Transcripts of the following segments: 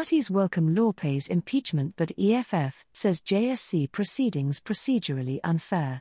parties welcome Hlophe's impeachment, but EFF says JSC proceedings procedurally unfair.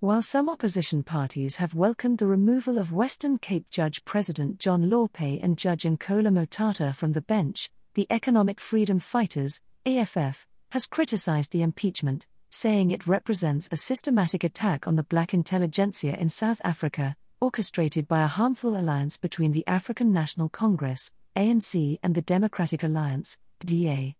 While some opposition parties have welcomed the removal of Western Cape Judge President John Hlophe and Judge Nkola Motata from the bench, the Economic Freedom Fighters, EFF, has criticized the impeachment, saying it represents a systematic attack on the black intelligentsia in South Africa, orchestrated by a harmful alliance between the African National Congress, ANC, and the Democratic Alliance, DA.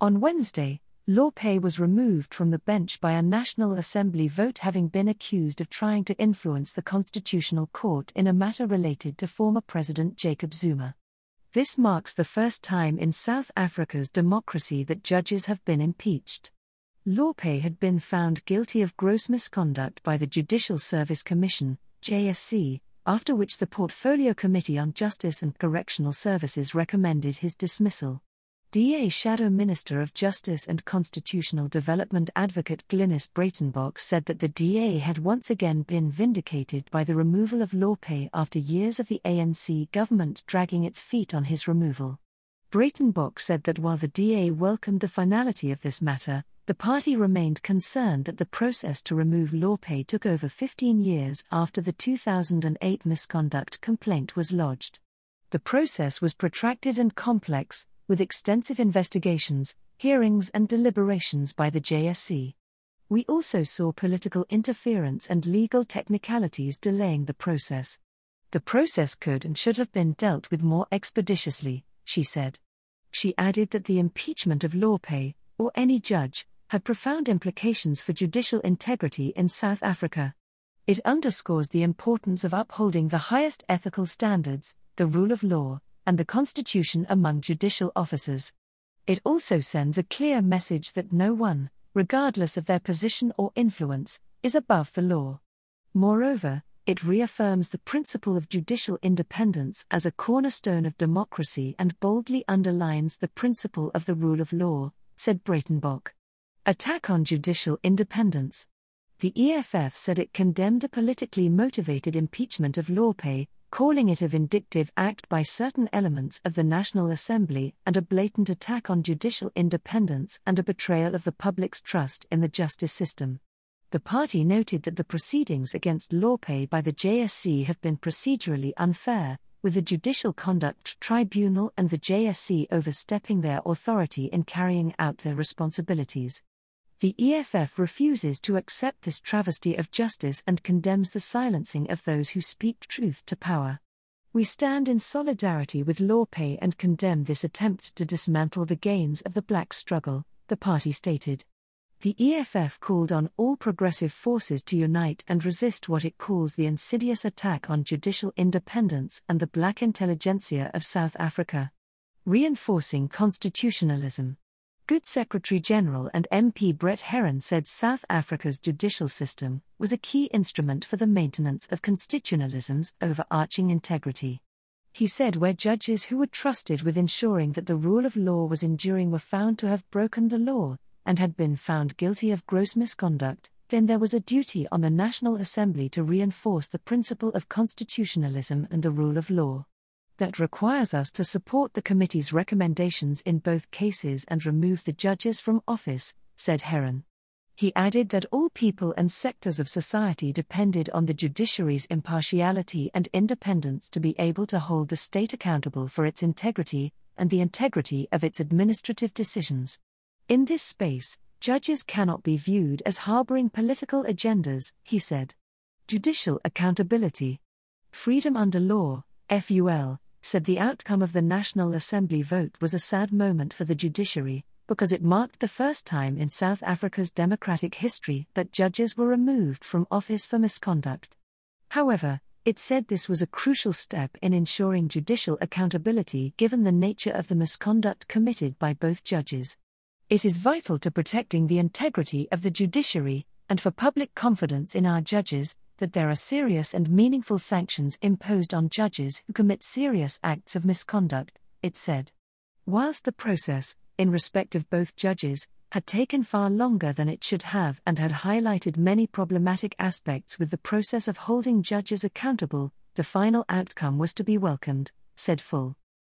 On Wednesday, Hlophe was removed from the bench by a National Assembly vote having been accused of trying to influence the Constitutional Court in a matter related to former President Jacob Zuma. This marks the first time in South Africa's democracy that judges have been impeached. Hlophe had been found guilty of gross misconduct by the Judicial Service Commission, JSC, after which the Portfolio Committee on Justice and Correctional Services recommended his dismissal. DA Shadow Minister of Justice and Constitutional Development Advocate Glynnis Breytenbach said that the DA had once again been vindicated by the removal of Hlophe after years of the ANC government dragging its feet on his removal. Breytenbach said that while the DA welcomed the finality of this matter, the party remained concerned that the process to remove Hlophe took over 15 years after the 2008 misconduct complaint was lodged. The process was protracted and complex, with extensive investigations, hearings, and deliberations by the JSC. We also saw political interference and legal technicalities delaying the process. The process could and should have been dealt with more expeditiously, she said. She added that the impeachment of Hlophe, or any judge, had profound implications for judicial integrity in South Africa. It underscores the importance of upholding the highest ethical standards, the rule of law, and the Constitution among judicial officers. It also sends a clear message that no one, regardless of their position or influence, is above the law. Moreover, it reaffirms the principle of judicial independence as a cornerstone of democracy and boldly underlines the principle of the rule of law, said Breytenbach. Attack on judicial independence. The EFF said it condemned a politically motivated impeachment of Hlophe, calling it a vindictive act by certain elements of the National Assembly and a blatant attack on judicial independence and a betrayal of the public's trust in the justice system. The party noted that the proceedings against Hlophe by the JSC have been procedurally unfair, with the Judicial Conduct Tribunal and the JSC overstepping their authority in carrying out their responsibilities. The EFF refuses to accept this travesty of justice and condemns the silencing of those who speak truth to power. We stand in solidarity with Hlophe and condemn this attempt to dismantle the gains of the black struggle, the party stated. The EFF called on all progressive forces to unite and resist what it calls the insidious attack on judicial independence and the black intelligentsia of South Africa. Reinforcing constitutionalism. Good Secretary General and MP Brett Heron said South Africa's judicial system was a key instrument for the maintenance of constitutionalism's overarching integrity. He said where judges who were trusted with ensuring that the rule of law was enduring were found to have broken the law, and had been found guilty of gross misconduct, then there was a duty on the National Assembly to reinforce the principle of constitutionalism and the rule of law that requires us to support the committee's recommendations in both cases and remove the judges from office, said Heron. He added that all people and sectors of society depended on the judiciary's impartiality and independence to be able to hold the state accountable for its integrity and the integrity of its administrative decisions. In this space, judges cannot be viewed as harboring political agendas, he said. Judicial accountability. Freedom under law, FUL, said the outcome of the National Assembly vote was a sad moment for the judiciary, because it marked the first time in South Africa's democratic history that judges were removed from office for misconduct. However, it said this was a crucial step in ensuring judicial accountability given the nature of the misconduct committed by both judges. It is vital to protecting the integrity of the judiciary and for public confidence in our judges, that there are serious and meaningful sanctions imposed on judges who commit serious acts of misconduct, it said. Whilst the process, in respect of both judges, had taken far longer than it should have and had highlighted many problematic aspects with the process of holding judges accountable, the final outcome was to be welcomed, said Full.